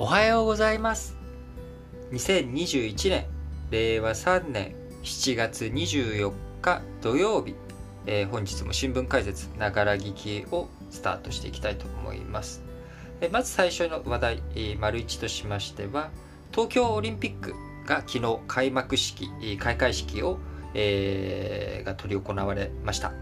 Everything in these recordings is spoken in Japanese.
おはようございます。2021年令和3年7月24日土曜日、えー、本日も新聞解説ながら聞きをスタートしていきたいと思います、えー、まず最初の話題、えー、丸1としましては東京オリンピックが昨日開幕式開会式を、えー、が執り行われました。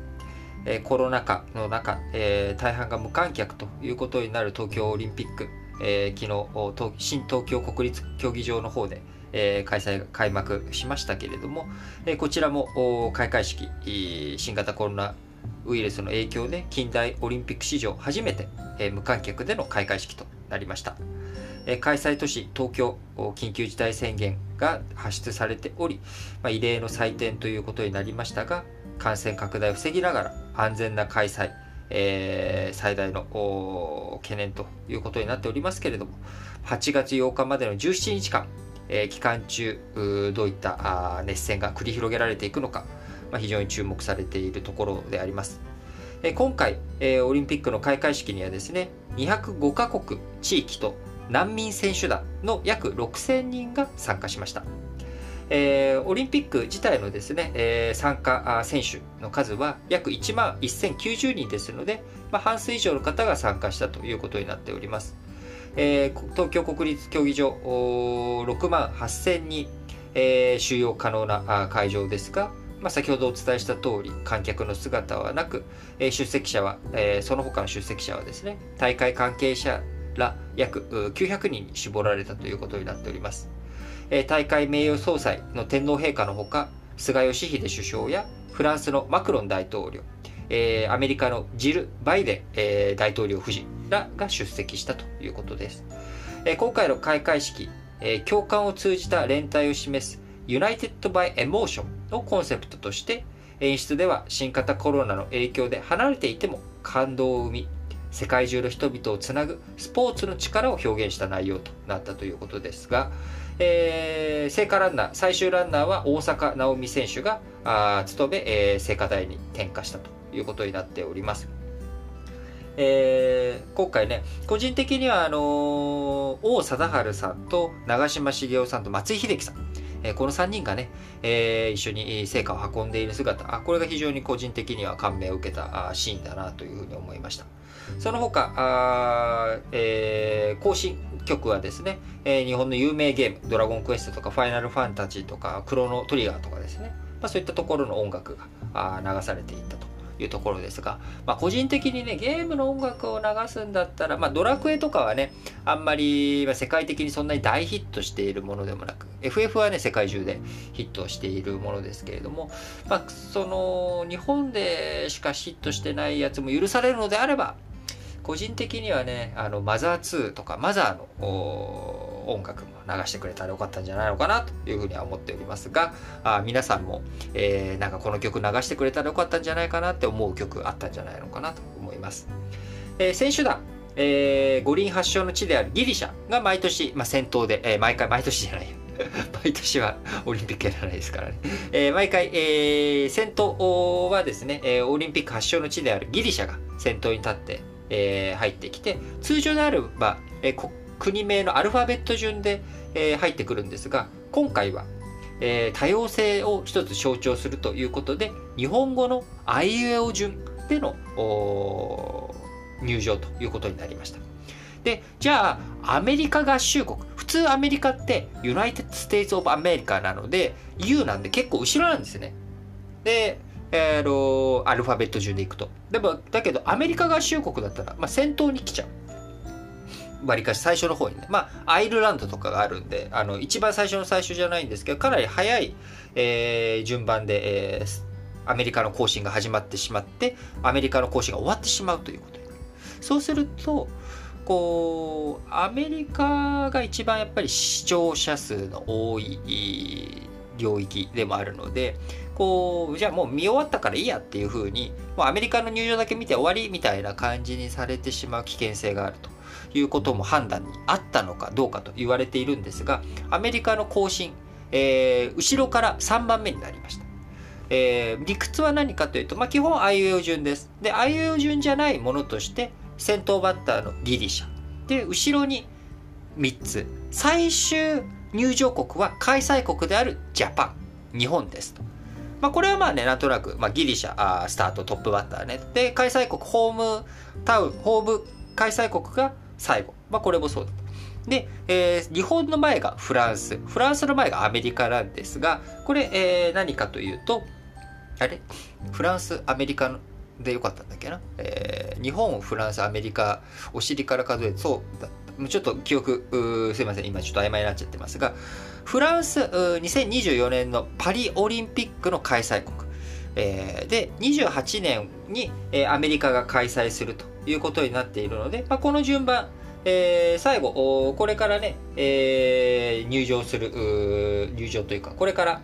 えコロナ禍の中、えー、大半が無観客ということになる東京オリンピック、えー、昨日新東京国立競技場の方で、えー、開催開幕しましたけれども、えー、こちらも開会式新型コロナウイルスの影響で近代オリンピック史上初めて、えー、無観客での開会式となりました、えー、開催都市東京緊急事態宣言が発出されており、まあ、異例の祭典ということになりましたが感染拡大を防ぎながら安全な開催えー、最大の懸念ということになっておりますけれども、8月8日までの17日間、えー、期間中、どういった熱戦が繰り広げられていくのか、まあ、非常に注目されているところであります。えー、今回、えー、オリンピックの開会式にはですね、205カ国地域と難民選手団の約6000人が参加しました。えー、オリンピック自体のですね、えー、参加選手の数は約1万1090人ですので、まあ、半数以上の方が参加したということになっております。えー、東京国立競技場6万8000人、えー、収容可能な会場ですが、まあ、先ほどお伝えした通り観客の姿はなく、えー、出席者は、えー、その他の出席者はですね大会関係者ら約900人に絞られたということになっております。大会名誉総裁の天皇陛下のほか、菅義偉首相やフランスのマクロン大統領、えー、アメリカのジル・バイデン、えー、大統領夫人らが出席したということです。えー、今回の開会式、えー、共感を通じた連帯を示す United by Emotion をコンセプトとして、演出では新型コロナの影響で離れていても感動を生み、世界中の人々をつなぐスポーツの力を表現した内容となったということですが、えー、聖火ランナー、最終ランナーは大坂なおみ選手があ務め、えー、聖火台に点火したということになっております。えー、今回ね、個人的には、あのー、王貞治さんと長嶋茂雄さんと松井秀喜さん、えー、この3人がね、えー、一緒に成果を運んでいる姿あ、これが非常に個人的には感銘を受けたシーンだなというふうに思いました。その他、あえー、更新曲はですね、えー、日本の有名ゲーム、ドラゴンクエストとか、ファイナルファンタジーとか、クロノトリガーとかですね、まあ、そういったところの音楽が流されていったというところですが、まあ、個人的にね、ゲームの音楽を流すんだったら、まあ、ドラクエとかはね、あんまり、世界的にそんなに大ヒットしているものでもなく、FF はね、世界中でヒットしているものですけれども、まあ、その、日本でしかヒットしてないやつも許されるのであれば、個人的にはね、あの、マザー2とか、マザーの音楽も流してくれたらよかったんじゃないのかなというふうには思っておりますが、あ皆さんも、えー、なんかこの曲流してくれたらよかったんじゃないかなって思う曲あったんじゃないのかなと思います。えー、選手団、えー、五輪発祥の地であるギリシャが毎年、まあ、先頭で、えー、毎回、毎年じゃない 毎年はオリンピックやらないですからね。えー、毎回、えー、先頭はですね、えー、オリンピック発祥の地であるギリシャが先頭に立って、えー、入ってきて、通常であれば、えー、国名のアルファベット順で、えー、入ってくるんですが、今回は、えー、多様性を一つ象徴するということで、日本語のあいうえお順での入場ということになりました。で、じゃあ、アメリカ合衆国。普通アメリカって United States of America なので、U なんで結構後ろなんですよね。で、えー、アルファベット順でいくと。でも、だけど、アメリカ合衆国だったら、まあ、先頭に来ちゃう。わりかし最初の方にね。まあ、アイルランドとかがあるんで、あの、一番最初の最初じゃないんですけど、かなり早い、えー、順番で、えー、アメリカの行進が始まってしまって、アメリカの行進が終わってしまうということに。そうすると、こう、アメリカが一番やっぱり視聴者数の多い領域でもあるので、こう、じゃあもう見終わったからいいやっていう風に、もうアメリカの入場だけ見て終わりみたいな感じにされてしまう危険性があるということも判断にあったのかどうかと言われているんですが、アメリカの更新、えー、後ろから3番目になりました。えー、理屈は何かというと、まあ、基本あいうえお順です。で、あいう順じゃないものとして、先頭バッターのギリシャ。で、後ろに3つ最終入場国は開催国であるジャパン日本ですと。まあ、これはまあね、なんとなく、まあ、ギリシャあスタートトップバッターね。で、開催国、ホームタウン、ホーム開催国が最後。まあ、これもそうだと。で、えー、日本の前がフランス。フランスの前がアメリカなんですが、これ、えー、何かというと、あれ？フランス、アメリカでよかったんだっけな、えー、日本、フランス、アメリカ、お尻から数えて、そうだ。ちょっと記憶、すいません、今ちょっと曖昧になっちゃってますが、フランス、2024年のパリオリンピックの開催国。えー、で、28年に、えー、アメリカが開催するということになっているので、まあ、この順番、えー、最後、これからね、えー、入場する、入場というか、これから、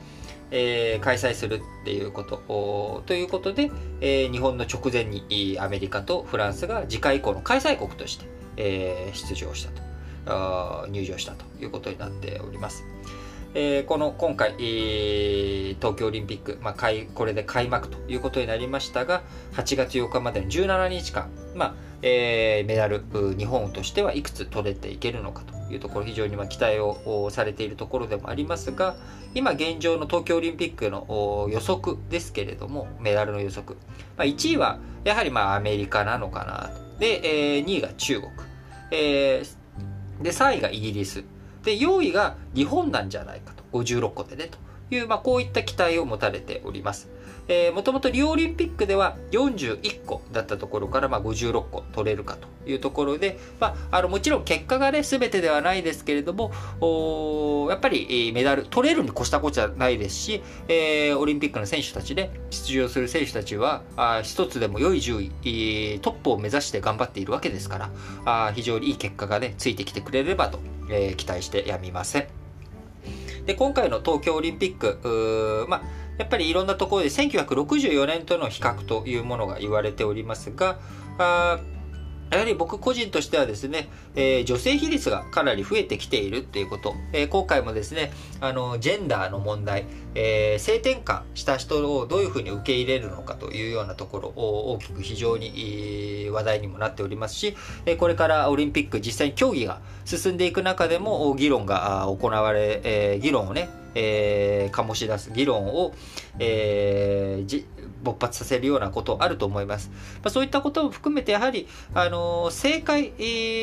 えー、開催するっていうこと、ということで、えー、日本の直前にアメリカとフランスが次回以降の開催国として、えー、出場したとあ、入場したということになっております。えー、この今回、えー、東京オリンピック、まあ、これで開幕ということになりましたが、8月8日までの17日間、まあえー、メダル、日本としてはいくつ取れていけるのかというところ、非常にま期待をされているところでもありますが、今現状の東京オリンピックの予測ですけれども、メダルの予測、まあ、1位はやはりまあアメリカなのかなと。で、えー、2位が中国。えー、で、3位がイギリス。で、4位が日本なんじゃないかと。56個でね、という、まあ、こういった期待を持たれております。えー、もともとリオオリンピックでは41個だったところから、まあ、56個取れるかというところで、まあ、あのもちろん結果がね、全てではないですけれども、おやっぱりメダル取れるに越したことじゃないですし、えー、オリンピックの選手たちで、ね、出場する選手たちは、あ一つでも良い順位、トップを目指して頑張っているわけですから、あ非常にいい結果がね、ついてきてくれればと、えー、期待してやみません。で、今回の東京オリンピック、まあやっぱりいろんなところで1964年との比較というものが言われておりますが、あやはり僕個人としてはですね、えー、女性比率がかなり増えてきているっていうこと、えー、今回もですね、あの、ジェンダーの問題、えー、性転換した人をどういうふうに受け入れるのかというようなところを大きく非常に話題にもなっておりますし、これからオリンピック実際に競技が進んでいく中でも議論が行われ、え議論をね、えー、醸し出す議論を、えー、勃発させるようなことあると思います。まあ、そういったことも含めて、やはり、あの正解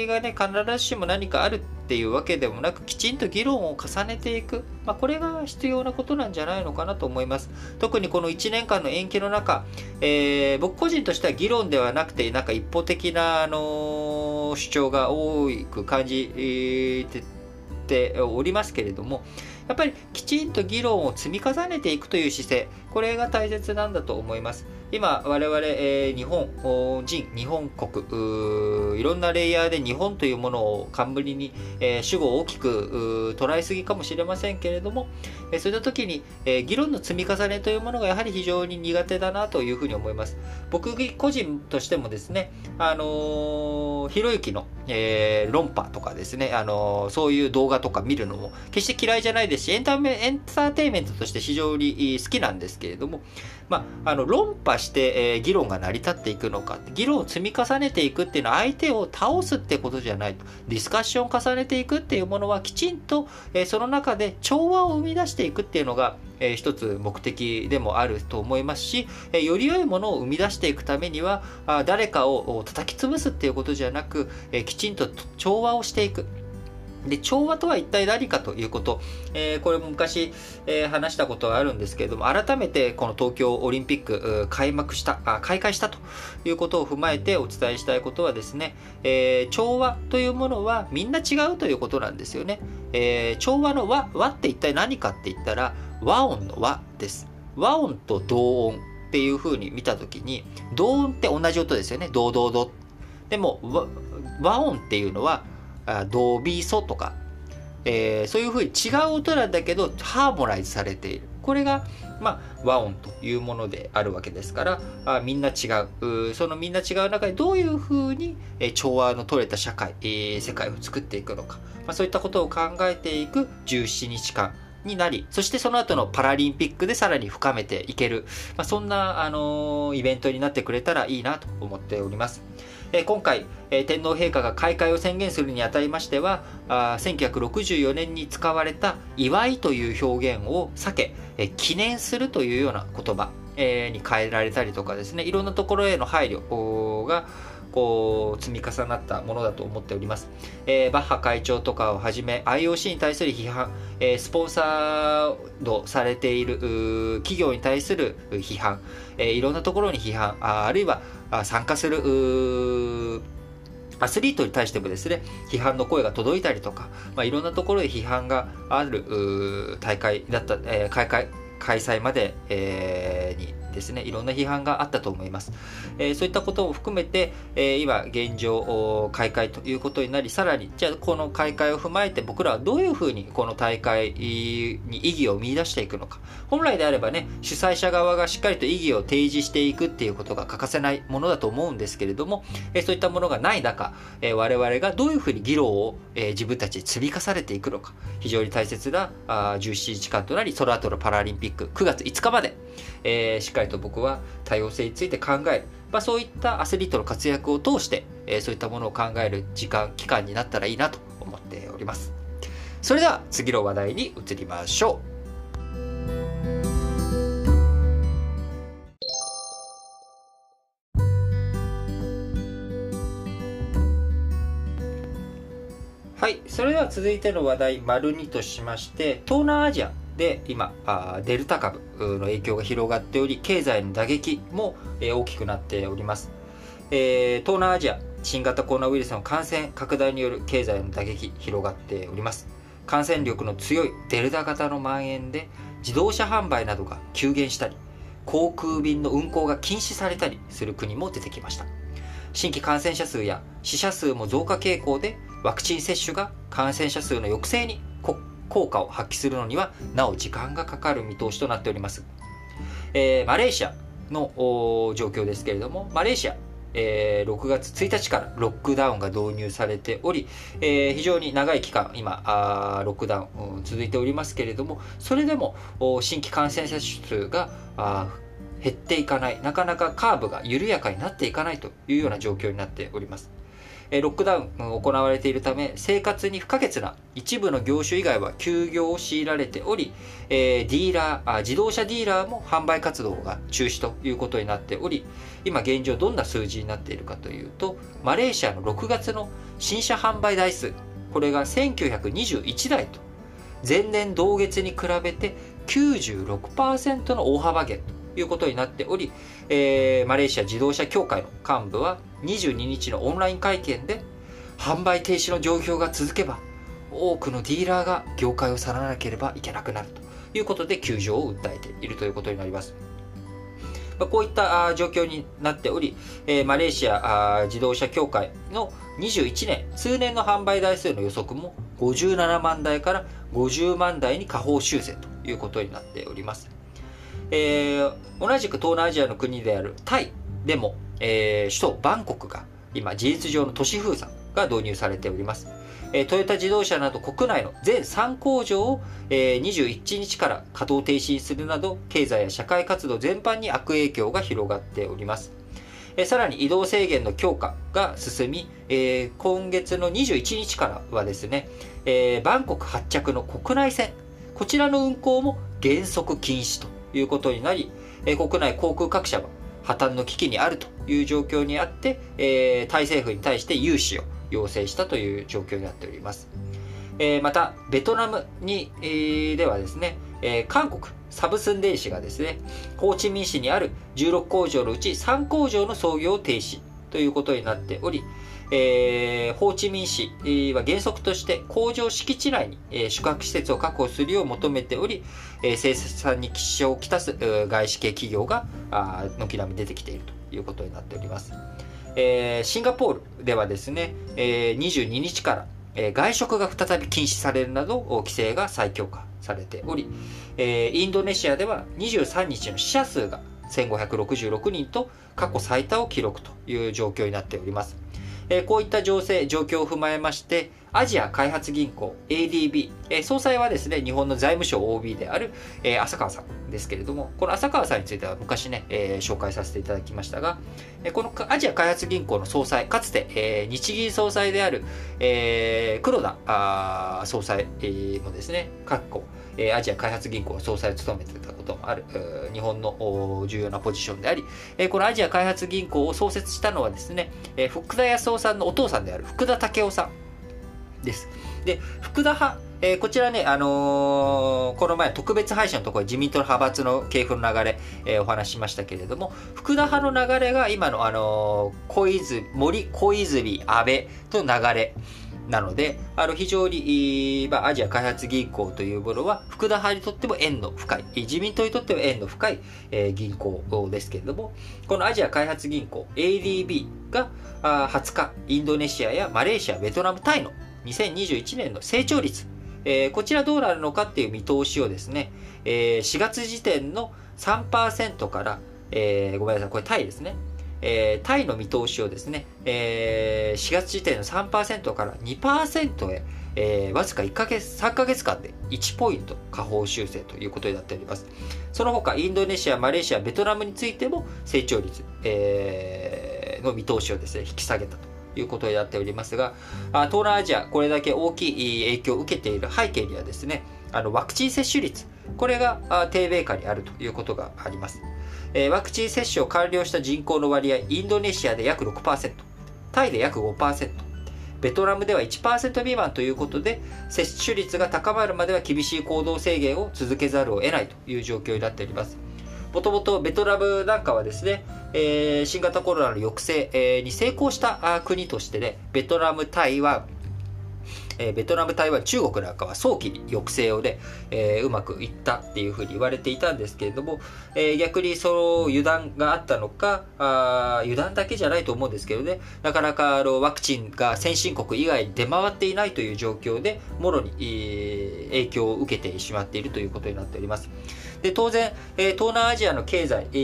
がね、必ずしも何かあるっていうわけでもなく、きちんと議論を重ねていく。まあ、これが必要なことなんじゃないのかなと思います。特にこの1年間の延期の中、えー、僕個人としては議論ではなくて、なんか一方的な、あの主張が多く感じておりますけれども、やっぱりきちんと議論を積み重ねていくという姿勢、これが大切なんだと思います。今、我々、えー、日本人、日本国、いろんなレイヤーで日本というものを冠に、えー、主語を大きく捉えすぎかもしれませんけれども、えー、そういった時に、え、議論の積み重ねというものがやはり非常に苦手だなというふうに思います。僕個人としてもですね、あの、ひろゆきの、え、論破とかですね、あの、そういう動画とか見るのも決して嫌いじゃないですし、エンターテインメントとして非常に好きなんですけれども、まあ、あの論破して、えー、議論が成り立っていくのか議論を積み重ねていくっていうのは相手を倒すってことじゃないとディスカッションを重ねていくっていうものはきちんと、えー、その中で調和を生み出していくっていうのが、えー、一つ目的でもあると思いますし、えー、より良いものを生み出していくためにはあ誰かを叩き潰すっていうことじゃなく、えー、きちんと調和をしていく。で、調和とは一体何かということ、えー、これも昔、えー、話したことがあるんですけれども、改めてこの東京オリンピック開幕したあ、開会したということを踏まえてお伝えしたいことはですね、えー、調和というものはみんな違うということなんですよね。え調和の和、和って一体何かって言ったら、和音の和です。和音と同音っていう風に見たときに、同音って同じ音ですよね。ドドド。でも、和音っていうのは、ドビソとか、えー、そういうふうに違う音なんだけどハーモライズされている。これが、まあ、和音というものであるわけですからあみんな違う。そのみんな違う中でどういうふうに、えー、調和の取れた社会、えー、世界を作っていくのか、まあ、そういったことを考えていく17日間になり、そしてその後のパラリンピックでさらに深めていける、まあ、そんな、あのー、イベントになってくれたらいいなと思っております。今回、天皇陛下が開会を宣言するにあたりましてはあ1964年に使われた「祝い」という表現を避け、記念するというような言葉、に変えられたりとかですねいろんなところへの配慮がこう積み重なったものだと思っております、バッハ会長とかをはじめ IOC に対する批判、スポンサードされている企業に対する批判、いろんなところに批判あるいは参加するアスリートに対してもですね、批判の声が届いたりとか、まあ、いろんなところで批判がある大会だった、えー、開会、開催まで、えー、にですね、いろんな批判があったと思います。えー、そういったことを含めて、えー、今現状開会ということになり、さらに、じゃあこの開会を踏まえて僕らはどういうふうにこの大会に意義を見出していくのか。本来であればね、主催者側がしっかりと意義を提示していくっていうことが欠かせないものだと思うんですけれども、えー、そういったものがない中、えー、我々がどういうふうに議論を、えー、自分たちに積み重ねていくのか、非常に大切なあ17日間となり、その後のパラリンピック9月5日まで、えー、しっかりと僕は多様性について考える、まあ、そういったアスリートの活躍を通して、えー、そういったものを考える時間期間になったらいいなと思っております。それでは次の話題に移りましょう。はい。それでは続いての話題、丸2としまして、東南アジア。で今あデルタ株の影響が広がっており経済の打撃も、え大きくなっております、えー、東南アジア新型コロナウイルスの感染拡大による経済の打撃広がっております。感染力の強いデルタ型の蔓延で自動車販売などが急減したり航空便の運航が禁止されたりする国も出てきました。新規感染者数や死者数も増加傾向でワクチン接種が感染者数の抑制に効果を発揮するのにはなお時間がかかる見通しとなっております、えー、マレーシアの状況ですけれどもマレーシアえー、6月1日からロックダウンが導入されており、えー、非常に長い期間今あロックダウン、うん、続いておりますけれどもそれでも新規感染者数が減っていかない。なかなかカーブが緩やかになっていかないというような状況になっております。ロックダウンが行われているため生活に不可欠な一部の業種以外は休業を強いられており、えディーラー自動車ディーラーも販売活動が中止ということになっており今現状どんな数字になっているかというとマレーシアの6月の新車販売台数これが1921台と前年同月に比べて96%の大幅減ということになっており、えー、マレーシア自動車協会の幹部は22日のオンライン会見で販売停止の状況が続けば多くのディーラーが業界を去らなければいけなくなるということで休場を訴えているということになります。こういった状況になっており、マレーシア自動車協会の21年、通年の販売台数の予測も57万台から50万台に下方修正ということになっております。えー、同じく東南アジアの国であるタイでも、えー、首都バンコクが今事実上の都市封鎖が導入されております。えー、トヨタ自動車など国内の全3工場を、えー、21日から稼働停止にするなど経済や社会活動全般に悪影響が広がっております。え、さらに移動制限の強化が進み、えー、今月の21日からはですね、えー、バンコク発着の国内線こちらの運航も原則禁止ということになり、え、国内航空各社は破綻の危機にあるという状況にあって、え、タイ政府に対して融資を要請したという状況になっております。え、また、ベトナムに、え、ではですね、え、韓国サブスン電子がですね、ホーチミン市にある16工場のうち3工場の操業を停止ということになっており、えー、ホーチミン市は原則として工場敷地内に、宿泊施設を確保するよう求めており、えー、生産に支障をきたす外資系企業が軒並み出てきているということになっております。えー、シンガポールではですね、えー、22日から、外食が再び禁止されるなど規制が再強化されており、えー、インドネシアでは23日の死者数が1566人と過去最多を記録という状況になっております。えこういった情勢、状況を踏まえまして、アジア開発銀行 ADB、え総裁はですね、日本の財務省 OB である、え浅川さんですけれども、この浅川さんについては昔ね、え紹介させていただきましたが、えこのアジア開発銀行の総裁、かつて、え日銀総裁である、え黒田あ総裁、えもですね、各個、えアジア開発銀行の総裁を務めてたこともある、日本の重要なポジションであり、えこのアジア開発銀行を創設したのはですね、え福田康夫さんのお父さんである福田武雄さんです。で、福田派、えー、こちらね、あのー、この前特別配信のところ自民党の派閥の系譜の流れ、えー、お話ししましたけれども、福田派の流れが今の、あの小泉、森、小泉、安倍と流れ。なので、あの非常に、まあ、アジア開発銀行というものは、福田派にとっても縁の深い、自民党にとっても縁の深い、えー、銀行ですけれども、このアジア開発銀行 ADB があ20日、インドネシアやマレーシア、ベトナム、タイの2021年の成長率、えー、こちらどうなるのかっていう見通しをですね、えー、4月時点の3%から、えー、ごめんなさい、これタイですね。えー、タイの見通しをですね、えー、4月時点の3%から2%へ、えー、わずか1ヶ月、3ヶ月間で1ポイント下方修正ということになっております。その他、インドネシア、マレーシア、ベトナムについても成長率、えー、の見通しをですね、引き下げたということになっておりますが、東南アジア、これだけ大きい影響を受けている背景にはですね、あのワクチン接種率、これが低米下にあるということがあります。えワクチン接種を完了した人口の割合、インドネシアで約6%、タイで約5%、ベトナムでは1%未満ということで、接種率が高まるまでは厳しい行動制限を続けざるを得ないという状況になっております。もともとベトナムなんかはですね、えー、新型コロナの抑制、えー、に成功した国としてね、ベトナム、台湾、えー、ベトナム、台湾、中国なんかは早期に抑制をで、えー、うまくいったっていうふうに言われていたんですけれども、えー、逆にその油断があったのかあ、油断だけじゃないと思うんですけどね、なかなかあのワクチンが先進国以外に出回っていないという状況で、もろに、えー、影響を受けてしまっているということになっております。で当然、えー、東南アジアの経済、え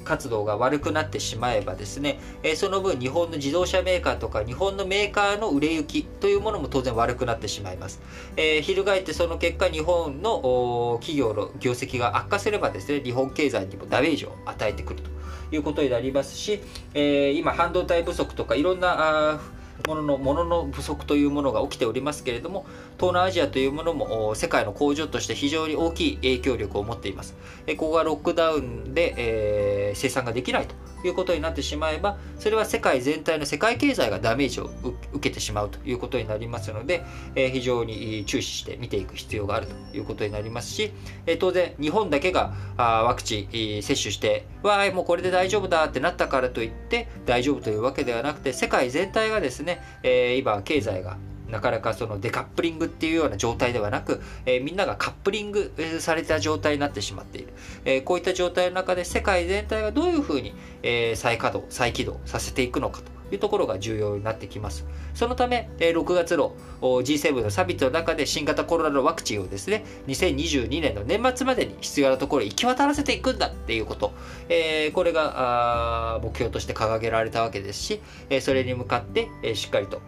ー、活動が悪くなってしまえばですね、えー、その分日本の自動車メーカーとか日本のメーカーの売れ行きというものも当然悪くなってしまいます。えー、翻ってその結果日本の企業の業績が悪化すればですね、日本経済にもダメージを与えてくるということになりますし、えー、今半導体不足とかいろんなもののものの不足というものが起きておりますけれども東南アジアというものも世界の工場として非常に大きい影響力を持っています。ここがロックダウンで、えー、生産ができないということになってしまえばそれは世界全体の世界経済がダメージを受けてしまうということになりますので、えー、非常に注視して見ていく必要があるということになりますし、えー、当然日本だけがあワクチン接種してわあもうこれで大丈夫だってなったからといって大丈夫というわけではなくて世界全体がですね、えー、今経済がなかなかそのデカップリングっていうような状態ではなく、えー、みんながカップリングされた状態になってしまっている。えー、こういった状態の中で世界全体がどういうふうに、えー、再稼働、再起動させていくのかというところが重要になってきます。そのため、6月の G7 のサミットの中で新型コロナのワクチンをですね、2022年の年末までに必要なところへ行き渡らせていくんだっていうこと、えこれが目標として掲げられたわけですし、それに向かってしっかりと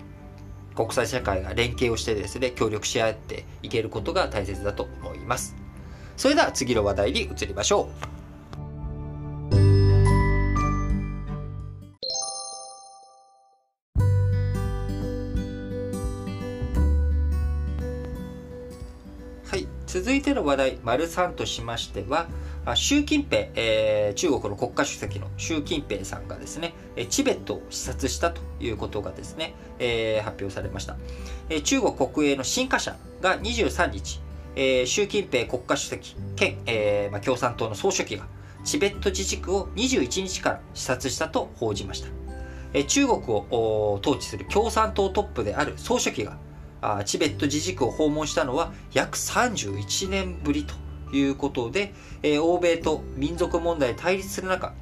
国際社会が連携をしてですね、協力し合っていけることが大切だと思います。それでは次の話題に移りましょう。の話題、丸3としましては、習近平、えー、中国の国家主席の習近平さんがですね、チベットを視察したということがですね、えー、発表されました。中国国営の新華社が23日、えー、習近平国家主席兼、えーま、共産党の総書記がチベット自治区を21日から視察したと報じました。中国を統治する共産党トップである総書記がチベット自治区を訪問したのは約31年ぶりということで、えー、欧米と民族問題対立する中、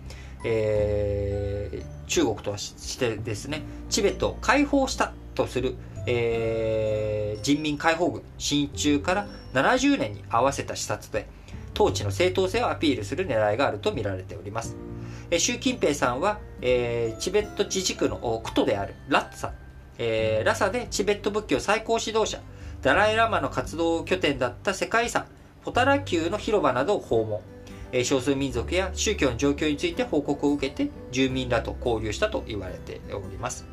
えー、中国としてですね、チベットを解放したとする、えー、人民解放軍進駐から70年に合わせた視察で、統治の正当性をアピールする狙いがあると見られております。え習近平さんは、え、チベット自治区の区都であるラッサ、えー、ラサでチベット仏教最高指導者、ダライ・ラマの活動拠点だった世界遺産、ポタラ宮の広場などを訪問。え少数民族や宗教の状況について報告を受けて住民らと交流したと言われております。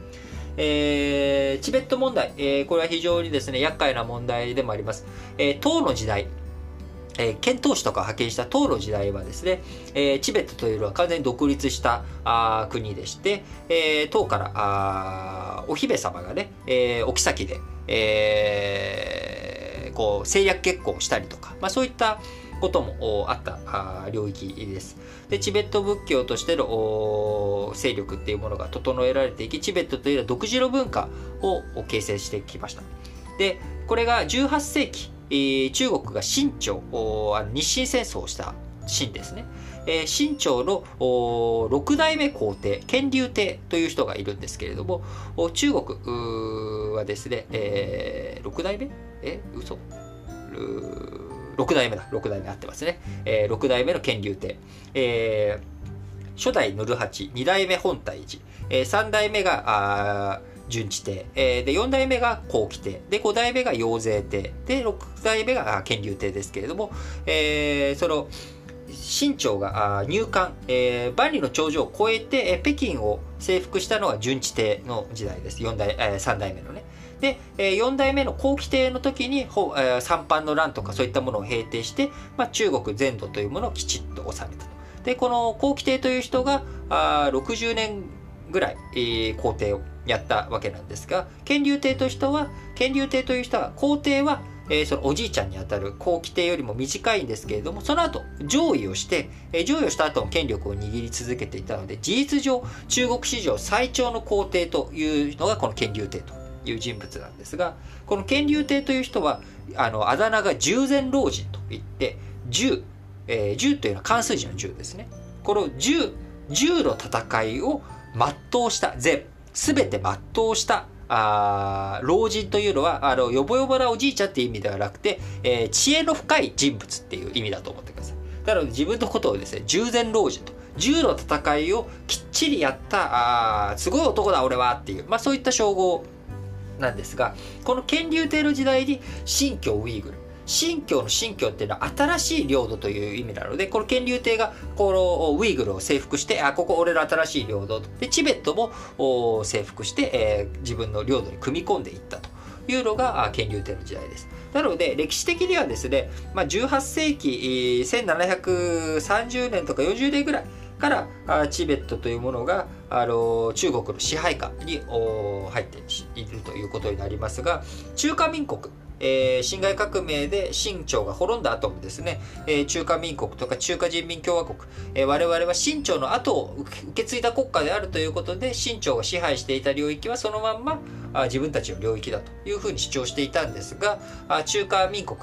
えー、チベット問題、えー、これは非常にですね、厄介な問題でもあります。えー、唐の時代、えー、遣唐使とか派遣した唐の時代はですね、えー、チベットというのは完全に独立したあ国でして、えー、唐からあお姫様がね、えー、お妃で、えー、こう政略結婚したりとか、まあ、そういったこともあった領域です。で、チベット仏教としての勢力っていうものが整えられていき、チベットというのは独自の文化を形成してきました。で、これが18世紀、中国が清朝、日清戦争をした清ですね。え清朝の6代目皇帝、乾隆帝という人がいるんですけれども、中国はですね、えー、6代目？え嘘？6代目だ。6代目合ってますね。えー、6代目の乾隆帝。えー、初代ヌルハチ、2代目本体寺、えー、3代目が、あ順治帝、えー、で、4代目が後期帝、で、5代目が陽勢帝、で、6代目が乾隆帝ですけれども、えー、その、清朝が入管、えー、万里の長城を越えて、えー、北京を征服したのが順治帝の時代です。4代、えー、3代目のね。で、え4代目の後期帝の時に、え三藩の乱とかそういったものを平定して、まあ、中国全土というものをきちっと治めたと。で、この後期帝という人があ60年ぐらい、えー、皇帝をやったわけなんですが、乾隆帝という人は、乾隆帝という人は、皇帝は、えー、そのおじいちゃんにあたる後期帝よりも短いんですけれども、その後、上位をして、えー、上位をした後も権力を握り続けていたので、事実上、中国史上最長の皇帝というのがこの乾隆帝という人物なんですが、この乾隆帝という人は、あの、あだ名が従前老人といって、十、えー、十というのは関数字の十ですね。この十、十の戦いを全うした、全、すべて全うしたあ老人というのは、あの、よぼよぼなおじいちゃんっていう意味ではなくて、えー、知恵の深い人物っていう意味だと思ってください。なので自分のことをですね、従前老人と。銃の戦いをきっちりやった、あすごい男だ俺はっていう、まあそういった称号なんですが、この乾隆帝の時代に新疆ウイグル、新疆の新疆っていうのは新しい領土という意味なので、この乾隆帝がこのウイグルを征服して、あ、ここ俺の新しい領土と。で、チベットも征服して、えー、自分の領土に組み込んでいったというのが乾隆帝の時代です。なので、歴史的にはですね、まあ、18世紀、1730年とか40年ぐらい、からチベットというものがあの中国の支配下に入っているということになりますが中華民国えー、辛亥革命で清朝が滅んだ後もですね、えー、中華民国とか中華人民共和国、えー、我々は清朝の後を受け継いだ国家であるということで、清朝が支配していた領域はそのまんまあ自分たちの領域だというふうに主張していたんですが、あ中華民国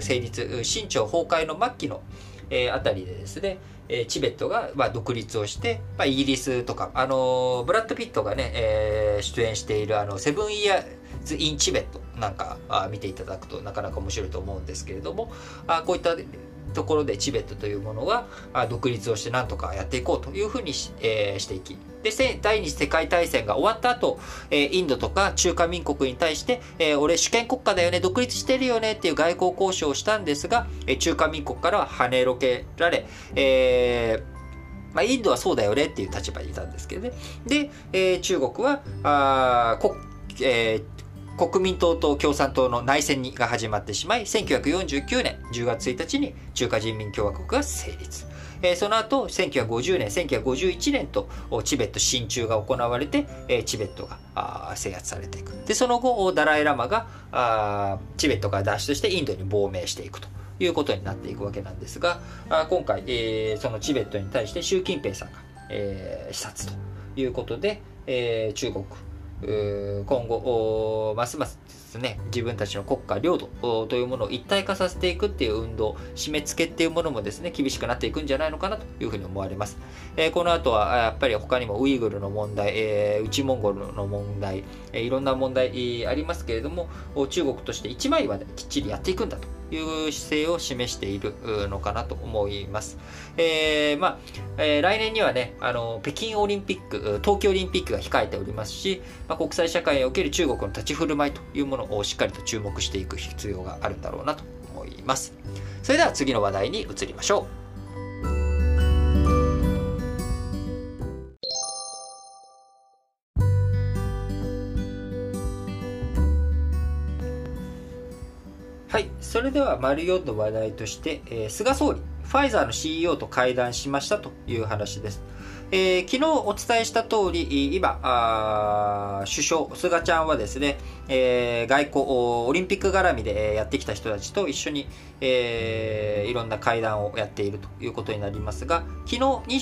成立、清朝崩壊の末期の、えー、あたりでですね、えー、チベットが、まあ、独立をして、まあ、イギリスとか、あのー、ブラッド・ピットがね、えー、出演しているあのセブン・イヤー・イン・チベットなんかあ見ていただくとなかなか面白いと思うんですけれどもあこういったところでチベットというものが独立をしてなんとかやっていこうというふうにし,、えー、していきで第二次世界大戦が終わった後、えー、インドとか中華民国に対して、えー、俺主権国家だよね独立してるよねっていう外交交渉をしたんですが、えー、中華民国からは跳ねろけられ、えーまあ、インドはそうだよねっていう立場にいたんですけどね。で、えー、中国は、あ国えー、国民党と共産党の内戦が始まってしまい、1949年10月1日に中華人民共和国が成立。えー、その後、1950年、1951年とチベット進駐が行われて、えー、チベットが制圧されていく。で、その後、ダライ・ラマがチベットから脱出してインドに亡命していくと。いうことになっていくわけなんですが、あ今回、えー、そのチベットに対して習近平さんが、えー、視察ということで、えー、中国今後、ますますですね、自分たちの国家、領土というものを一体化させていくっていう運動、締め付けっていうものもですね、厳しくなっていくんじゃないのかなというふうに思われます。えー、この後は、やっぱり他にもウイグルの問題、えー、内モンゴルの問題、えー、いろんな問題ありますけれども、中国として一枚岩できっちりやっていくんだという姿勢を示しているのかなと思います。えー、まあ、えー、来年にはね、あの、北京オリンピック、東京オリンピックが控えておりますし、まあ、国際社会における中国の立ち振る舞いというものをしっかりと注目していく必要があるんだろうなと思います。それでは次の話題に移りましょう。それでは丸4の話題として、えー、菅総理、ファイザーの CEO と会談しましたという話です。えー、昨日お伝えした通り、今、首相、菅ちゃんはですね、えー、外交、オリンピック絡みでやってきた人たちと一緒に、えー、いろんな会談をやっているということになりますが、昨日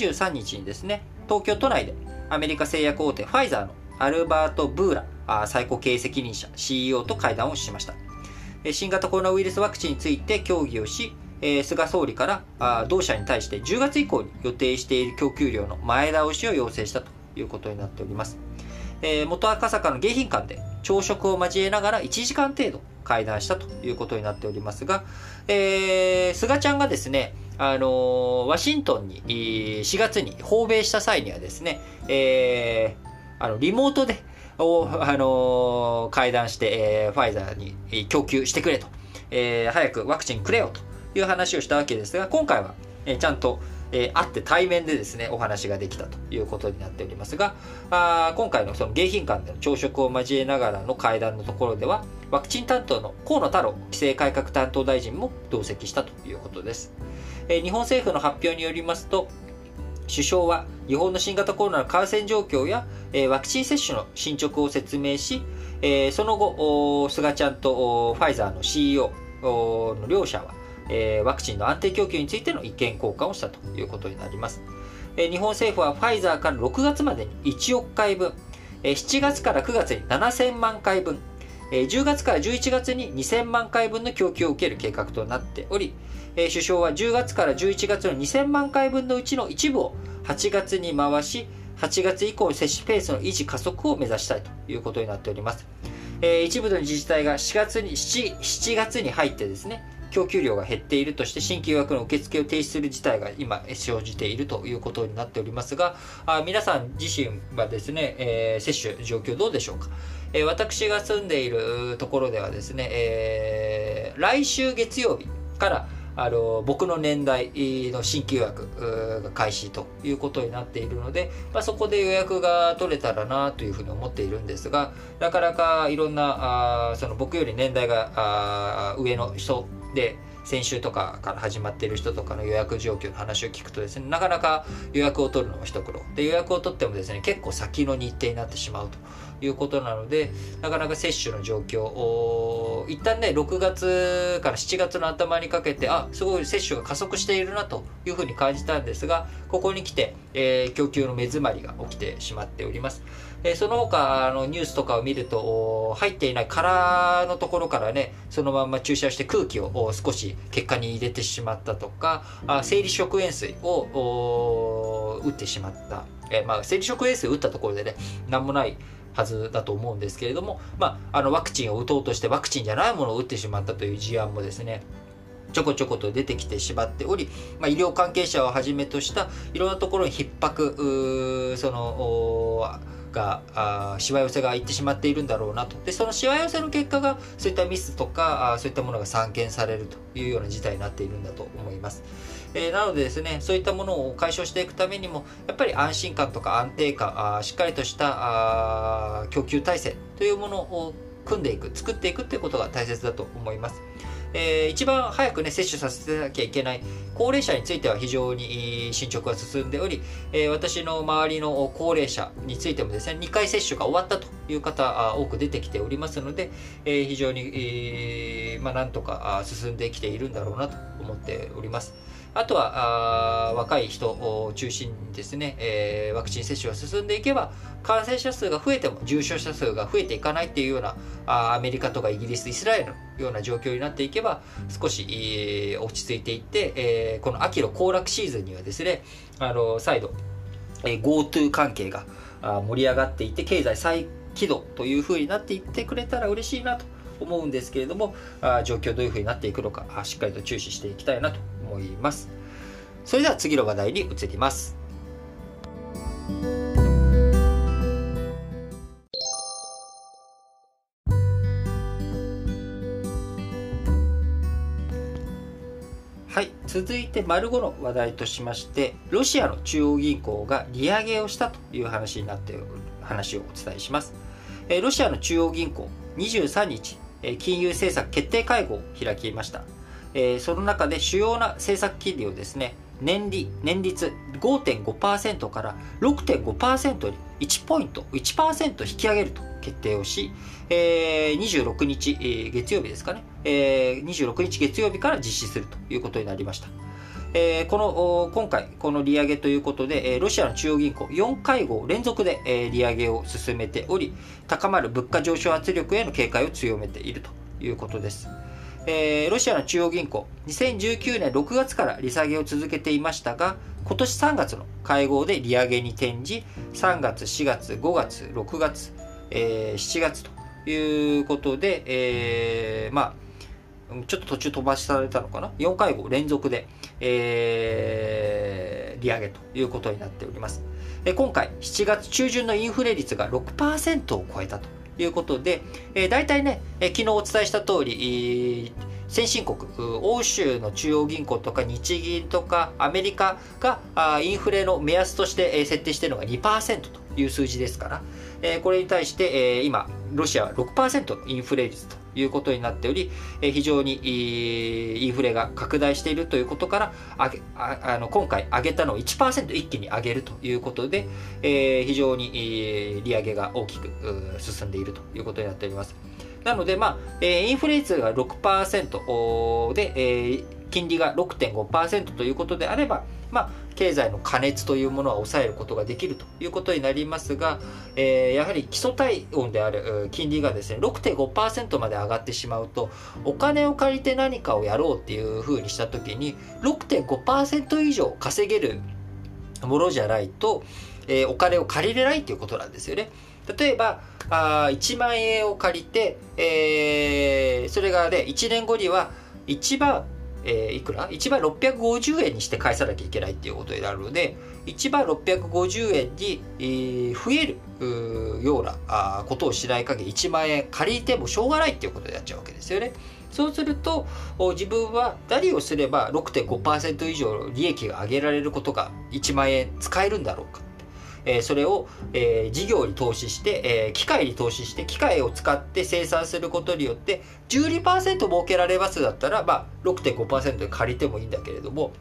23日にですね、東京都内でアメリカ製薬大手ファイザーのアルバート・ブーラ最高経営責任者 CEO と会談をしました。新型コロナウイルスワクチンについて協議をし、菅総理から同社に対して10月以降に予定している供給量の前倒しを要請したということになっております。元赤坂の迎賓館で朝食を交えながら1時間程度会談したということになっておりますが、えー、菅ちゃんがですね、あのー、ワシントンに4月に訪米した際にはですね、えー、あのリモートでを、あのー、会談して、えー、ファイザーに供給してくれと、えー、早くワクチンくれよという話をしたわけですが、今回は、え、ちゃんと、え、会って対面でですね、お話ができたということになっておりますが、あ今回のその迎賓館での朝食を交えながらの会談のところでは、ワクチン担当の河野太郎規制改革担当大臣も同席したということです。日本政府の発表によりますと、首相は日本の新型コロナの感染状況や、えワクチン接種の進捗を説明し、えその後、菅ちゃんとファイザーの CEO の両者は、えワクチンの安定供給についての意見交換をしたということになります。え日本政府はファイザーから6月までに1億回分、え7月から9月に7000万回分、え10月から11月に2000万回分の供給を受ける計画となっており、え首相は10月から11月の2000万回分のうちの一部を8月に回し、8月以降の接種ペースの維持加速を目指したいということになっております。えー、一部の自治体が4月に7、7月に入ってですね、供給量が減っているとして新規予約の受付を停止する事態が今生じているということになっておりますが、あ皆さん自身はですね、えー、接種状況どうでしょうか？えー、私が住んでいるところではですね、えー、来週月曜日からあの僕の年代の新規予約が開始ということになっているので、まあ、そこで予約が取れたらなというふうに思っているんですがなかなかいろんなあその僕より年代が上の人で先週とかから始まっている人とかの予約状況の話を聞くとですねなかなか予約を取るのも一苦労で予約を取ってもですね結構先の日程になってしまうということなのでなかなか接種の状況を一旦ね6月から7月の頭にかけてあすごい接種が加速しているなというふうに感じたんですがここに来て、えー、供給の目詰まりが起きてしまっております。えその他のニュースとかを見ると入っていない殻のところからねそのまま注射して空気を少し血管に入れてしまったとかあ生理食塩水を打ってしまった、えまあ、生理食塩水打ったところでね何もないはずだと思うんですけれども、まあ、あのワクチンを打とうとしてワクチンじゃないものを打ってしまったという事案もですねちょこちょこと出てきてしまっており、まあ、医療関係者をはじめとしたいろんなところに逼迫そのがあしわ寄せがいってしまっているんだろうなとでそのしわ寄せの結果がそういったミスとかあそういったものが散見されるというような事態になっているんだと思います。えー、なのでですね、そういったものを解消していくためにも、やっぱり安心感とか安定感、あしっかりとしたあ供給体制というものを組んでいく、作っていくっていうことが大切だと思います。えー、一番早くね、接種させなきゃいけない高齢者については非常に進捗が進んでおり、え、私の周りの高齢者についてもですね、2回接種が終わったという方、多く出てきておりますので、え、非常に、え、まあ、なんとか進んできているんだろうなと思っております。あとはあ若い人を中心にですね、えー、ワクチン接種が進んでいけば感染者数が増えても重症者数が増えていかないっていうようなあアメリカとかイギリスイスラエルのような状況になっていけば少し、えー、落ち着いていって、えー、この秋の行楽シーズンにはですねあの再度、えー、GoTo 関係が盛り上がっていって経済再起動というふうになっていってくれたら嬉しいなと思うんですけれども、あ状況どういうふうになっていくのかしっかりと注視していきたいなと思います。それでは次の話題に移ります。はい、続いて丸5の話題としましてロシアの中央銀行が利上げをしたという話になってる話をお伝えしますロシアの中央銀行23日金融政策決定会合を開きましたその中で主要な政策金利をですね年利年率5.5%から6.5%に1ポイント1%引き上げると決定をし、えー、26日、えー、月曜日ですかね、えー、26日月曜日から実施するということになりました。えー、この今回、この利上げということで、えー、ロシアの中央銀行4会合連続で、えー、利上げを進めており、高まる物価上昇圧力への警戒を強めているということです。えー、ロシアの中央銀行、2019年6月から利下げを続けていましたが、今年3月の会合で利上げに転じ、3月、4月、5月、6月、えー、7月ということで、えー、まあ、ちょっと途中飛ばしされたのかな ?4 回合連続で、えー、利上げということになっております。今回、7月中旬のインフレ率が6%を超えたということで、えー、大体ね、えー、昨日お伝えした通り、先進国、欧州の中央銀行とか日銀とかアメリカがインフレの目安として設定しているのが2%という数字ですから、えこれに対して、え今、ロシアは6%のインフレ率ということになっており、え非常にインフレが拡大しているということからあげああの今回上げたのを1%一気に上げるということで、え非常に利上げが大きく進んでいるということになっております。なので、まあ、インフレ率が6%で、金利が6.5%ということであれば、まあ、経済の過熱というものは抑えることができるということになりますが、えー、やはり基礎体温である金利がですね6.5%まで上がってしまうとお金を借りて何かをやろうっていうふうにした時に6.5%以上稼げるものじゃないと、えー、お金を借りれないということなんですよね。例えばあ1万円を借りて、えー、それがね1年後には1万えー、いくら ?1 万650円にして返さなきゃいけないっていうことになるので、1万650円に、えー、増えるようなあことをしない限り1万円借りてもしょうがないっていうことになっちゃうわけですよね。そうすると自分は何をすれば6.5%以上利益が上げられることが1万円使えるんだろうか。えそれを、え事業に投資して、え機械に投資して機械を使って生産することによって12%儲けられますだったら、まあ、6.5%で借りてもいいんだけれども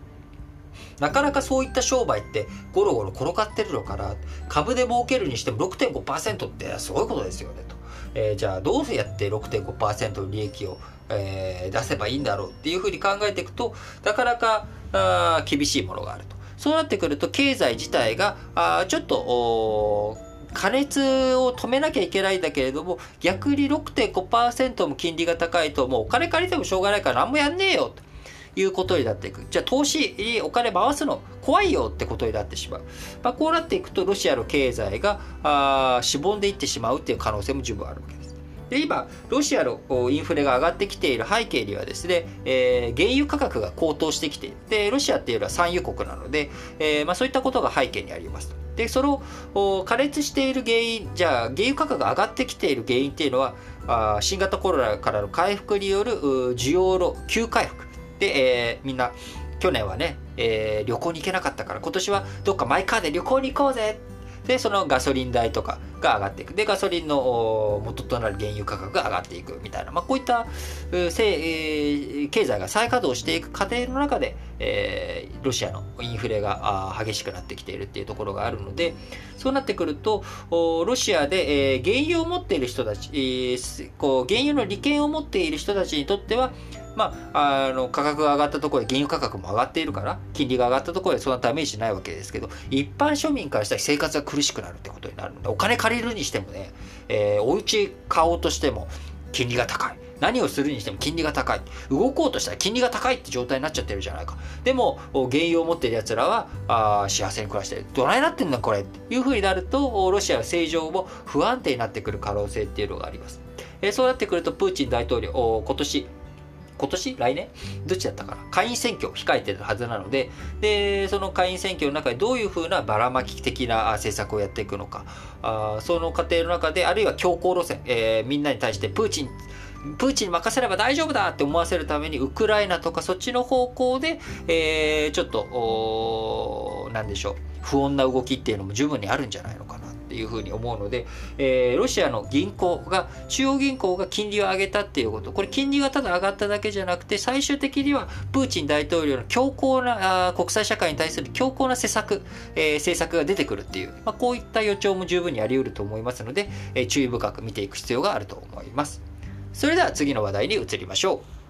なかなかそういった商売ってゴロゴロ転がってるのかな。株で儲けるにしても6.5%ってすごいことですよねと、えー、じゃあどうやって6.5%の利益を、えー、出せばいいんだろうっていうふうに考えていくとなかなかあ厳しいものがあると。そうなってくると経済自体があちょっと加熱を止めなきゃいけないんだけれども逆に6.5%も金利が高いともうお金借りてもしょうがないから何もやんねえよということになっていく。じゃあ投資にお金回すの怖いよってことになってしまう、まあ、こうなっていくとロシアの経済があしぼんでいってしまうっていう可能性も十分あるわけです。で今、ロシアのインフレが上がってきている背景にはですね、えー、原油価格が高騰してきている。で、ロシアっていうのは産油国なので、えー、まあ、そういったことが背景にあります。で、その加熱している原因、じゃあ原油価格が上がってきている原因っていうのは、あ新型コロナからの回復による需要の急回復。で、えー、みんな、去年はね、えー、旅行に行けなかったから、今年はどっかマイカーで旅行に行こうぜで、そのガソリン代とかが上がっていく。で、ガソリンの元となる原油価格が上がっていくみたいな、まあ、こういった、経済が再稼働していく過程の中で、えー、ロシアのインフレが激しくなってきているっていうところがあるので、そうなってくると、ロシアで、えー、原油を持っている人たち、えー、こう原油の利権を持っている人たちにとっては、まあ、あの価格が上がったところで原油価格も上がっているから金利が上がったところでそんなダメージないわけですけど一般庶民からしたら生活が苦しくなるってことになるのでお金借りるにしてもね、えー、お家買おうとしても金利が高い何をするにしても金利が高い。動こうとしたら金利が高いって状態になっちゃってるじゃないか。でも、原油を持ってる奴らは、あ幸せに暮らしてる。どないなってんだこれっていう風になると、ロシアは正常も不安定になってくる可能性っていうのがあります。えそうなってくると、プーチン大統領、今年、今年？来年？どっちだったかな？下院選挙を控えてるはずなので、で、その下院選挙の中でどういうふうなばらまき的な政策をやっていくのか、あその過程の中で、あるいは強硬路線、えー、みんなに対してプーチン、プーチンに任せれば大丈夫だって思わせるために、ウクライナとかそっちの方向で、えー、ちょっと、なんでしょう、不穏な動きっていうのも十分にあるんじゃないのかな。っていうふうに思うので、えー、ロシアの銀行が、中央銀行が金利を上げたっていうこと、これ金利がただ上がっただけじゃなくて、最終的にはプーチン大統領の強硬なあ国際社会に対する強硬な施策、えー、政策が出てくるっていう、まあ、こういった予兆も十分にあり得ると思いますので、えー、注意深く見ていく必要があると思います。それでは次の話題に移りましょう。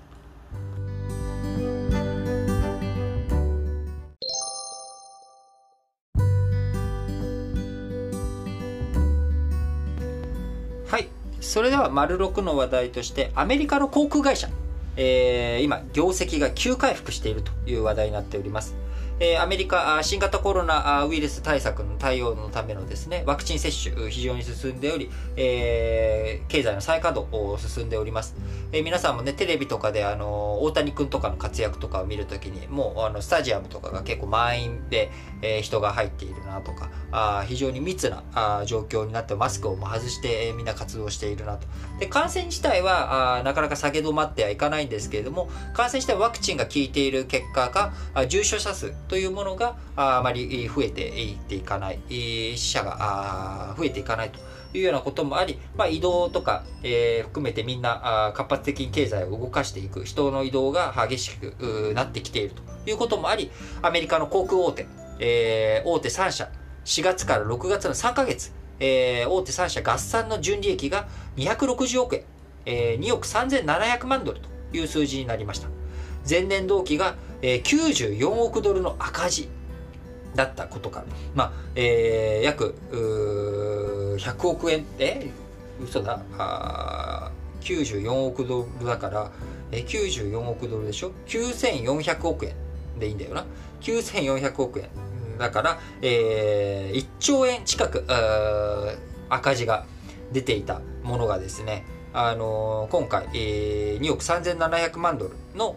それでは、丸6の話題として、アメリカの航空会社、えー、今、業績が急回復しているという話題になっております。え、アメリカ、新型コロナウイルス対策の対応のためのですね、ワクチン接種、非常に進んでおり、えー、経済の再稼働を進んでおります。えー、皆さんもね、テレビとかで、あの、大谷君とかの活躍とかを見るときに、もう、あの、スタジアムとかが結構満員で、えー、人が入っているなとか、あ非常に密なあ状況になってマスクを外して、えー、みんな活動しているなと。で、感染自体はあなかなか下げ止まってはいかないんですけれども、感染自体はワクチンが効いている結果が、あ重症者数というものがあまり増えていっていかない、死者が増えていかないと。いうようなこともあり、まあ、移動とか、えー、含めてみんなあ活発的に経済を動かしていく人の移動が激しくなってきているということもありアメリカの航空大手、えー、大手3社4月から6月の3ヶ月、えー、大手3社合算の純利益が260億円、えー、2億3700万ドルという数字になりました。前年同期が、94億ドルの赤字だったことから、まあ、えー、約、100億円、え嘘だ、あ94億ドルだから、えー、94億ドルでしょ ?9400 億円でいいんだよな。9400億円。だから、えー、1兆円近く赤字が出ていたものがですね、あの、今回、えー、2億3700万ドルの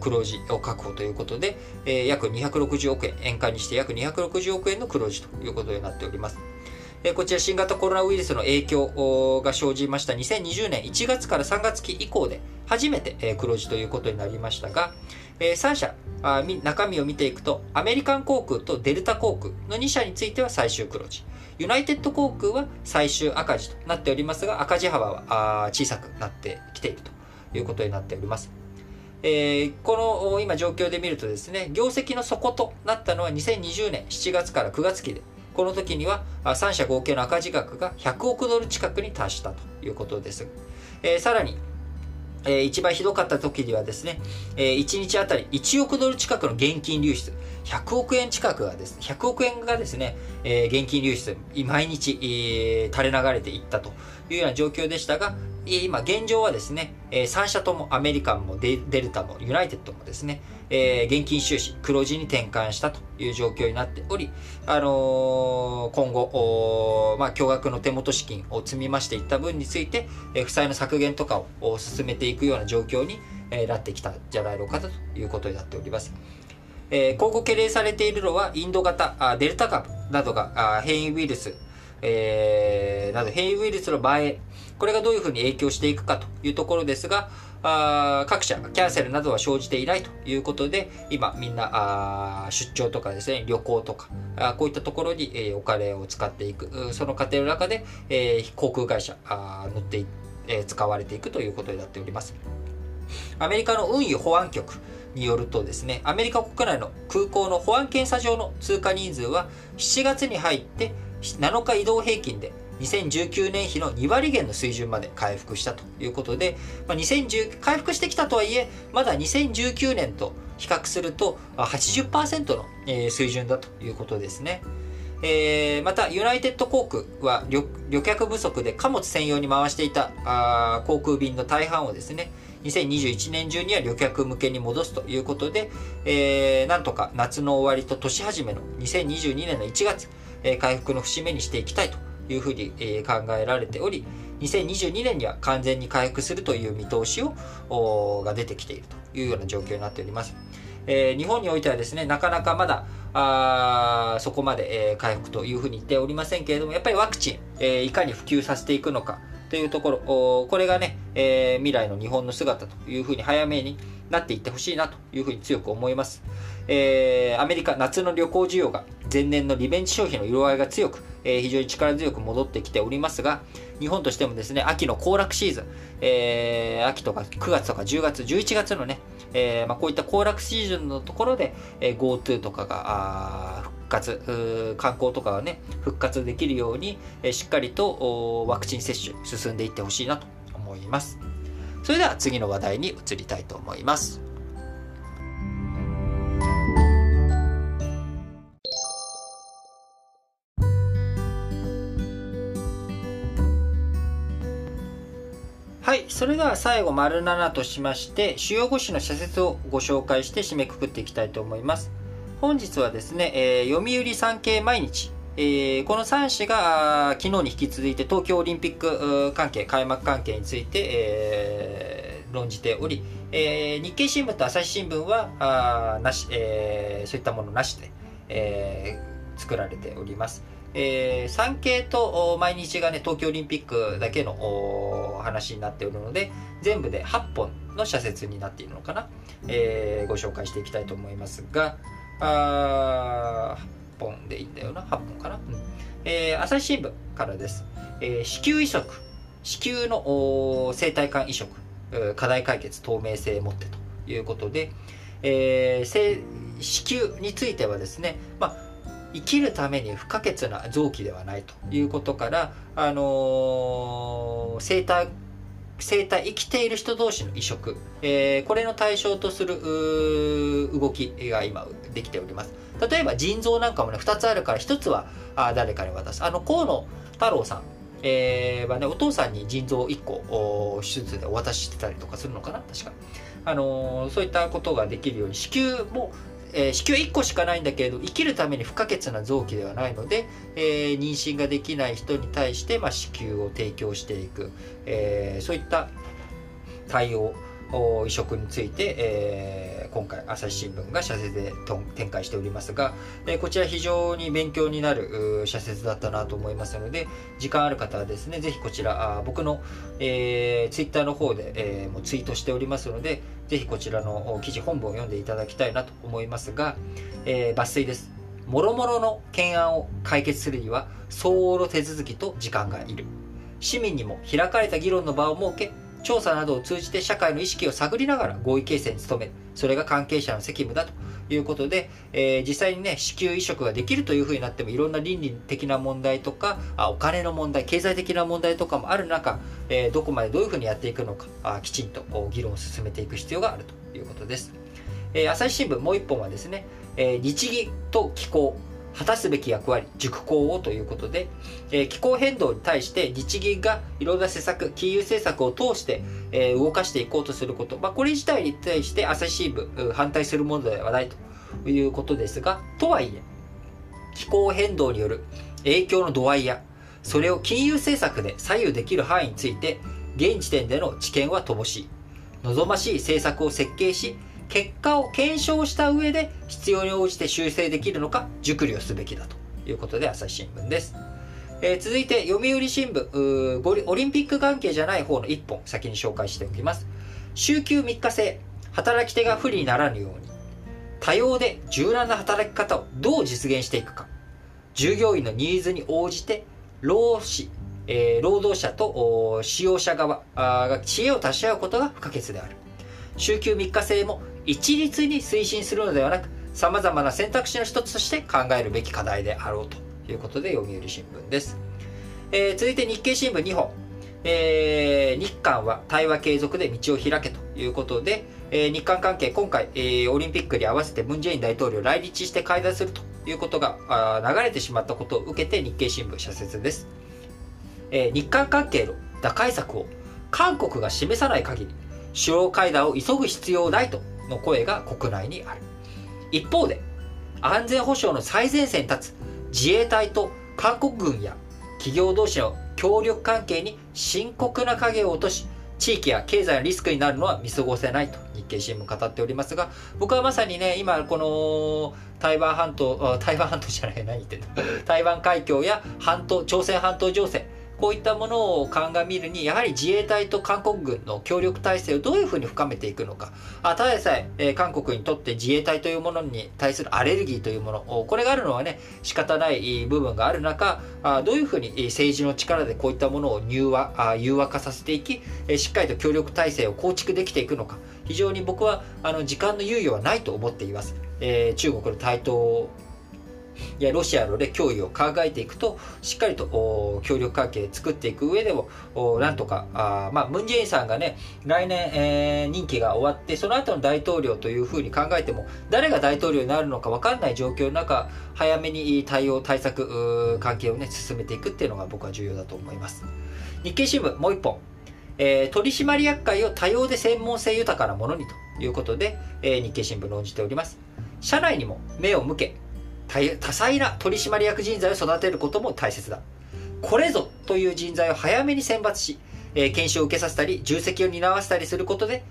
黒字を確保ということで、えー、約260億円、円価にして約260億円の黒字ということになっております。えー、こちら新型コロナウイルスの影響が生じました2020年1月から3月期以降で初めて、黒字ということになりましたが、えー、3社あ中身を見ていくと、アメリカン航空とデルタ航空の2社については最終黒字。ユナイテッド航空は最終赤字となっておりますが、赤字幅は小さくなってきているということになっております。えー、この今状況で見るとですね、業績の底となったのは2020年7月から9月期で、この時には3社合計の赤字額が100億ドル近くに達したということです。えー、さらにえー、一番ひどかった時にはですね、えー、1日あたり1億ドル近くの現金流出、100億円近くがですね、100億円がですね、えー、現金流出、毎日、えー、垂れ流れていったというような状況でしたが、今現状はですね、えー、3社ともアメリカンもデルタもユナイテッドもですね、えー、現金収支黒字に転換したという状況になっており、あのー、今後、まあ、巨額の手元資金を積み増していった分について、えー、負債の削減とかを進めていくような状況に、えー、なってきたんじゃないのかということになっております。えー、今後懸念されているのはインド型あデルタ株などがあ変異ウイルス、えー、など変異ウイルスの場合、これがどういうふうに影響していくかというところですが、あ各社キャンセルなどは生じていないということで、今みんなあ出張とかですね、旅行とか、あこういったところに、え、お金を使っていく、その過程の中で、え、航空会社あ乗って、え、使われていくということになっております。アメリカの運輸保安局によるとですね、アメリカ国内の空港の保安検査場の通過人数は7月に入って7日移動平均で2019年比の2割減の水準まで回復したということで、まあ、2010回復してきたとはいえ、まだ2019年と比較すると80%の水準だということですね。えー、また、ユナイテッド航空は旅旅客不足で貨物専用に回していたあ航空便の大半をですね、2021年中には旅客向けに戻すということで、えー、なんとか夏の終わりと年始めの2022年の1月、えー、回復の節目にしていきたいというふうに、え、考えられており、2022年には完全に回復するという見通しをが出てきているというような状況になっております。えー、日本においてはですね、なかなかまだあそこまで、えー、回復というふうに言っておりませんけれども、やっぱりワクチン、えー、いかに普及させていくのかというところ、これがね、えー、未来の日本の姿というふうに早めになっていってほしいなというふうに強く思います。えー、アメリカ夏の旅行需要が前年のリベンジ消費の色合いが強く、えー、非常に力強く戻ってきておりますが、日本としてもですね、秋の行楽シーズン、えー、秋とか9月とか10月、11月のね、えーまあ、こういった行楽シーズンのところで、えー、GoTo とかが復活、観光とかがね、復活できるように、え、しっかりとワクチン接種進んでいってほしいなと思います。それでは次の話題に移りたいと思います。はい。それでは最後、丸7としまして、主要5種の社説をご紹介して締めくくっていきたいと思います。本日はですね、えー、読売産経毎日、えー、この3紙が昨日に引き続いて東京オリンピック関係、開幕関係について、えー、論じており、えー、日経新聞と朝日新聞はあなし、え、そういったものなしで、え、作られております。えー、産経と毎日がね、東京オリンピックだけの話になっておるので、全部で8本の社説になっているのかな、えー、ご紹介していきたいと思いますが、あ8本でいいんだよな、8本かな。うんえー、朝日新聞からです。えー、子宮移植、子宮の生体管移植、課題解決透明性を持ってということで、えー、子宮についてはですね、まあ生きるために不可欠な臓器ではないということから、あのー、生体生体生きている人同士の移植、えー、これの対象とする動きが今できております。例えば腎臓なんかもね2つあるから1つはあ誰かに渡す。あの河野太郎さん。えー、はね、お父さんに腎臓1個手術でお渡ししてたりとかするのかな？確か。あのー、そういったことができるように子宮もえー、子宮1個しかないんだけれど生きるために不可欠な臓器ではないので、えー、妊娠ができない人に対して、まあ、子宮を提供していく、えー、そういった対応。移植について、えー、今回朝日新聞が社説で展開しておりますが、え、こちら非常に勉強になる社説だったなと思いますので時間ある方はですねぜひこちらあ僕の、えー、ツイッターの方で、えー、もうツイートしておりますのでぜひこちらの記事本文を読んでいただきたいなと思いますが、えー、抜粋です。もろもろの懸案を解決するには相応の手続きと時間がいる。市民にも開かれた議論の場を設け、調査などを通じて社会の意識を探りながら合意形成に努める。それが関係者の責務だということで、えー、実際にね、子宮移植ができるというふうになっても、いろんな倫理的な問題とか、あお金の問題、経済的な問題とかもある中、えー、どこまでどういうふうにやっていくのか、あきちんと議論を進めていく必要があるということです。えー、朝日新聞もう一本はですね、え日銀と機構、果たすべき役割、熟考をということで、えー、気候変動に対して日銀がいろんな施策、金融政策を通して、えー、動かしていこうとすること、まあ、これ自体に対して朝日新聞、反対するものではないということですが、とはいえ、気候変動による影響の度合いや、それを金融政策で左右できる範囲について、現時点での知見は乏しい。望ましい政策を設計し、結果を検証した上で必要に応じて修正できるのか熟慮すべきだということで朝日新聞です。えー、続いて読売新聞オリンピック関係じゃない方の1本先に紹介しておきます。週休3日制働き手が不利にならぬように多様で柔軟な働き方をどう実現していくか従業員のニーズに応じて労使、えー、労働者と使用者側が知恵を足し合うことが不可欠である週休3日制も一律に推進するのではなく、様々な選択肢の一つとして考えるべき課題であろうということで読売新聞です。えー、続いて日経新聞2本。えー、日韓は対話継続で道を開けということで、えー、日韓関係今回、えー、オリンピックに合わせてムン・ジェイン大統領来日して会談するということが流れてしまったことを受けて日経新聞社説です。えー、日韓関係の打開策を韓国が示さない限り、首脳会談を急ぐ必要ないとの声が国内にある。一方で、安全保障の最前線に立つ自衛隊と韓国軍や企業同士の協力関係に深刻な影を落とし、地域や経済のリスクになるのは見過ごせないと日経新聞語っておりますが、僕はまさにね、今この台湾半島、台湾半島じゃない、何言ってんの台湾海峡や半島、朝鮮半島情勢、こういったものを鑑みるに、やはり自衛隊と韓国軍の協力体制をどういうふうに深めていくのか。あただでさええー、韓国にとって自衛隊というものに対するアレルギーというもの、これがあるのはね、仕方ない部分がある中、あどういうふうに政治の力でこういったものを融和あ融和化させていき、えしっかりと協力体制を構築できていくのか。非常に僕はあの時間の猶予はないと思っています。えー、中国の台頭やロシアの、ね、脅威を考えていくとしっかりと協力関係作っていく上でもなんとかあ、まあ、ムン・ジェインさんがね来年、えー、任期が終わってその後の大統領というふうに考えても誰が大統領になるのか分かんない状況の中早めに対応対策関係をね進めていくっていうのが僕は重要だと思います日経新聞もう一本えー、取締役会を多様で専門性豊かなものにということで、えー、日経新聞論じております。社内にも目を向け、多彩な取締役人材を育てることも大切だ。これぞという人材を早めに選抜し、え、研修を受けさせたり、重責を担わせたりすることで、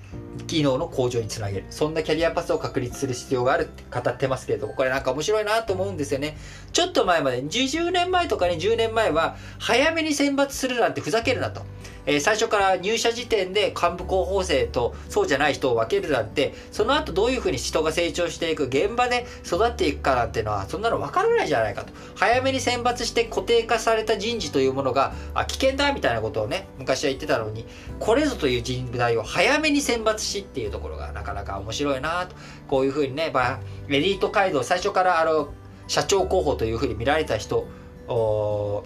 機能の向上につなげる。そんなキャリアパスを確立する必要があるって語ってますけれども、これなんか面白いなと思うんですよね。ちょっと前まで、20年前とかね、10年前は、早めに選抜するなんてふざけるなと。えー、最初から入社時点で幹部候補生とそうじゃない人を分けるなんて、その後どういうふうに人が成長していく、現場で育っていくかなんていうのは、そんなの分からないじゃないかと。早めに選抜して固定化された人事というものが、あ、危険だみたいなことをね、昔は言ってたのに、これぞという人材を早めに選抜しっていうところがなかなか面白いなと。こういうふうにね、まあ、エリート街道、最初からあの、社長候補というふうに見られた人を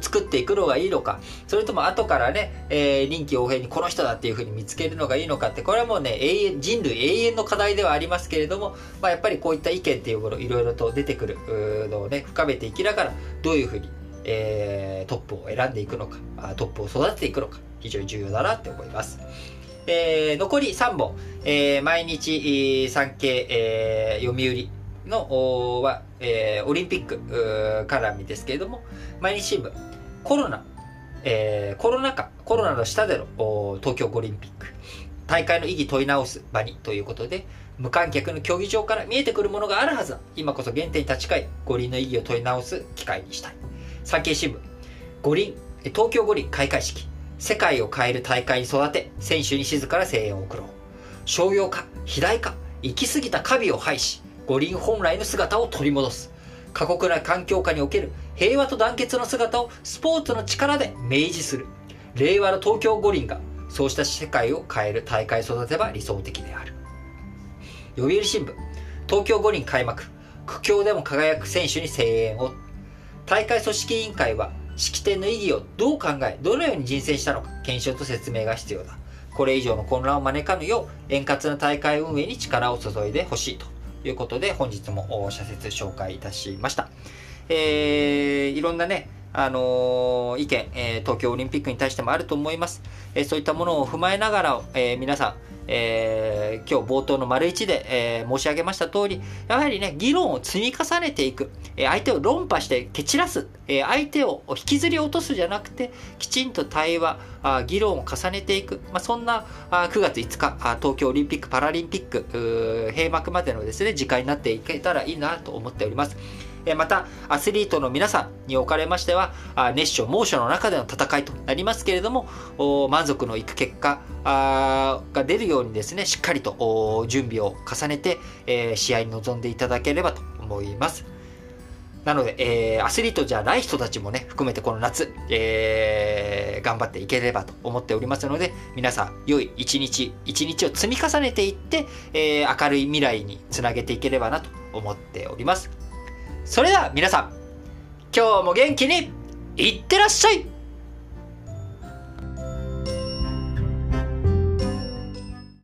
作っていくのがいいのか、それとも後からね、えー、臨機応変にこの人だっていうふうに見つけるのがいいのかって、これはもうね、永遠、人類永遠の課題ではありますけれども、まあ、やっぱりこういった意見っていうもの、いろいろと出てくるのをね、深めていきながら、どういうふうに、えー、トップを選んでいくのか、トップを育てていくのか、非常に重要だなって思います。えー、残り3本、えー、毎日、産経、えー、読売のは、えー、オリンピック絡みですけれども、毎日新聞、コロナ、えー、コロナ禍、コロナの下での東京オリンピック、大会の意義問い直す場に。ということで、無観客の競技場から見えてくるものがあるはずだ。今こそ原点に立ち返り、五輪の意義を問い直す機会にしたい。産経新聞、五輪、東京五輪開会式、世界を変える大会に育て、選手に静かな声援を送ろう。商用化、肥大化、行き過ぎたカビを廃し、五輪本来の姿を取り戻す。過酷な環境下における平和と団結の姿をスポーツの力で明示する。令和の東京五輪がそうした世界を変える大会育てば理想的である。読売新聞、東京五輪開幕。苦境でも輝く選手に声援を。大会組織委員会は式典の意義をどう考え、どのように人選したのか、検証と説明が必要だ。これ以上の混乱を招かぬよう、円滑な大会運営に力を注いでほしいということで、本日も社説紹介いたしました。えー、いろんなね、あのー、意見、えー、東京オリンピックに対してもあると思います。えー、そういったものを踏まえながら、え皆さん、え今日冒頭の丸一で、え申し上げました通り、やはりね、議論を積み重ねていく、え相手を論破して蹴散らす、え相手を引きずり落とすじゃなくて、きちんと対話、あ議論を重ねていく、まあ、そんなあ9月5日あ、東京オリンピック・パラリンピック閉幕までのですね、時間になっていけたらいいなと思っております。また、アスリートの皆さんにおかれましては、熱唱、猛暑の中での戦いとなりますけれども、満足のいく結果が出るようにですね、しっかりと準備を重ねて、試合に臨んでいただければと思います。なので、えー、アスリートじゃない人たちもね、含めてこの夏、えー、頑張っていければと思っておりますので、皆さん、良い一日、一日を積み重ねていって、えー、明るい未来につなげていければなと思っております。それでは皆さん、今日も元気にいってらっしゃい。